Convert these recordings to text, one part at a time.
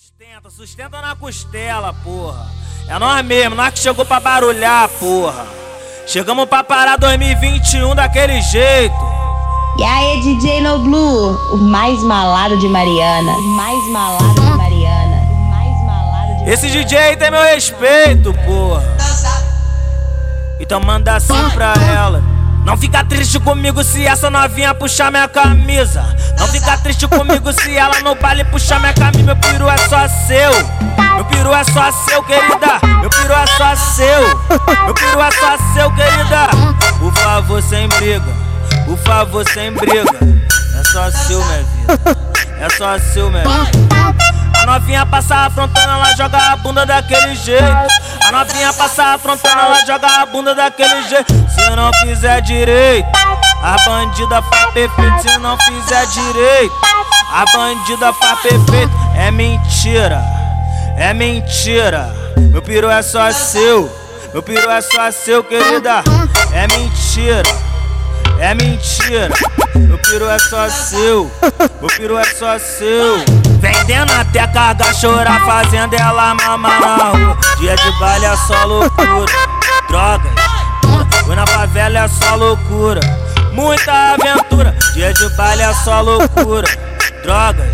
Sustenta, sustenta na costela, porra. É nós mesmo, nós que chegou pra barulhar, porra. Chegamos pra parar 2021 daquele jeito. E aí, DJ No Blue, o mais malado de Mariana. O mais malado de Mariana. O mais malado de Esse DJ aí tem meu respeito, porra. Então manda assim pra ela. Não fica triste comigo se essa novinha puxar minha camisa. Não fica triste comigo se ela no baile puxar minha camisa. Meu peru é só seu. Meu peru é só seu, querida. Meu peru é só seu. Meu peru é só seu, querida. Por favor, sem briga. Por favor, sem briga. É só seu, minha vida. É só seu, minha vida. Passa afrontando, ela joga a bunda daquele jeito. A novinha passa afrontando, ela joga a bunda daquele jeito. Se não fizer direito, a bandida faz perfeito. Se não fizer direito, a bandida faz perfeito. É mentira, é mentira. Meu piru é só seu, meu piru é só seu, querida. É mentira. É mentira, meu piru é só seu, meu piru é só seu. Vendendo até carga, chorar, fazendo ela mamar na rua. Dia de baile é só loucura, drogas. Fui na favela é só loucura, muita aventura. Dia de baile é só loucura, drogas.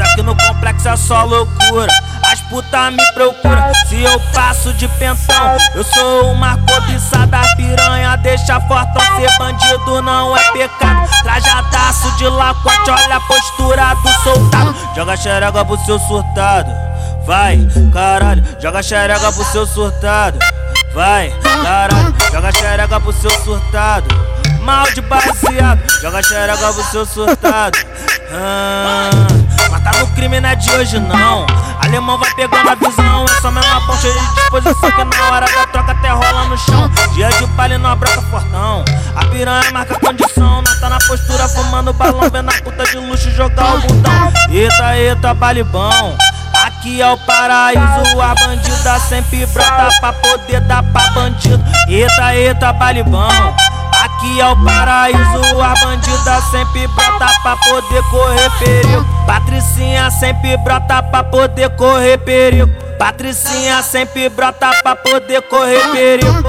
Aqui no complexo é só loucura. As puta me procura se eu passo de pentão. Eu sou uma cobiçada piranha, deixa fortão ser bandido não é pecado. Trajadaço de lacote, olha a postura do soldado. Joga xerega pro seu surtado, vai, caralho. Joga xerega pro seu surtado, vai, caralho. Joga xerega pro seu surtado. Mal de baseado, joga xerega pro seu surtado. Ah, crime, não é de hoje não. Alemão vai pegando a visão, é só mesmo pão cheio de disposição. Que na hora da troca até rola no chão. Dia de palha não abraça fortão. A piranha marca condição, não tá na postura, fumando balão, vendo a puta de luxo jogar o botão. Eita, eita, baile bom. Aqui é o paraíso, a bandida sempre brota pra poder dar pra bandido. Eita, eita, baile bom. Aqui é o paraíso, a bandida sempre brota pra poder correr perigo. Patricinha sempre brota pra poder correr perigo. Patricinha sempre brota pra poder correr perigo.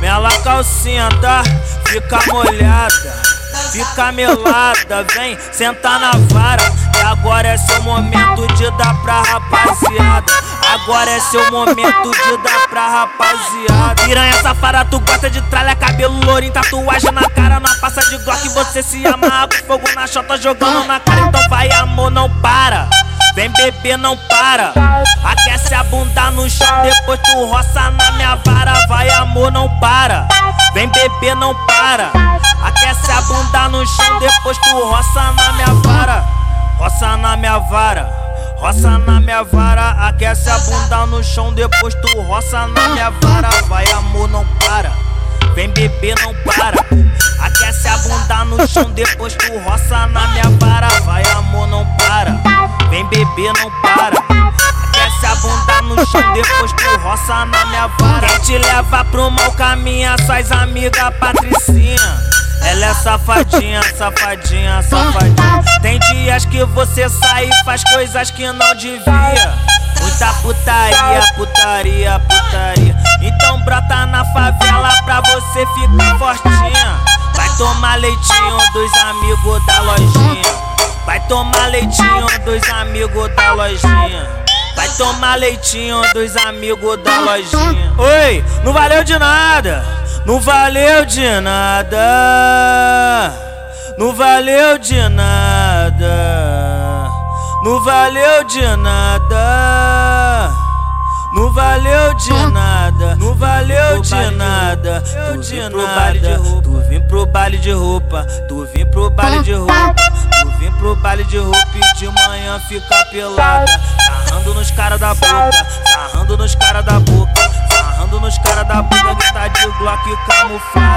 Mela calcinha, tá? Fica molhada. Fica melada, vem sentar na vara. E agora é seu momento de dar pra rapaziada. Agora é seu momento de dar pra rapaziada. Piranha safada, tu gosta de tralha, lourinho, tatuagem na cara. Não passa de glock, você se amarra com fogo na chota jogando na cara. Então vai, amor, não para. Vem beber, não para. Aquece a bunda no chão, depois tu roça na minha vara. Vai, amor, não para. Vem beber, não para. Aquece a bunda no chão, depois tu roça na minha vara. Roça na minha vara. Roça na minha vara, aquece a bunda no chão, depois tu roça na minha vara. Vai, amor, não para. Vem beber, não para. Aquece a bunda no chão, depois tu roça na minha vara. Vai, amor, não para. Vem beber, não para. Aquece a bunda no chão, depois tu roça na minha vara. Quem te leva pro mau caminho, suas amigas Patricinha. Ela é safadinha, safadinha, safadinha. Tem dias que você sai e faz coisas que não devia. Muita putaria, putaria, putaria. Brota na favela pra você ficar fortinha. Vai tomar leitinho dos amigos da lojinha. Vai tomar leitinho dos amigos da lojinha. Vai tomar leitinho dos amigos da lojinha. Oi, não valeu de nada. Não valeu de nada. Não valeu de nada. Não valeu de nada. Não valeu de nada, não valeu de nada. Tu vim pro baile de roupa, tu vim pro baile de roupa, tu vim pro baile de roupa, tu vim pro baile de roupa e de manhã fica pelada. Sarrando nos cara da boca, sarrando nos cara da boca, sarrando nos cara da boca que tá de Glock camuflado.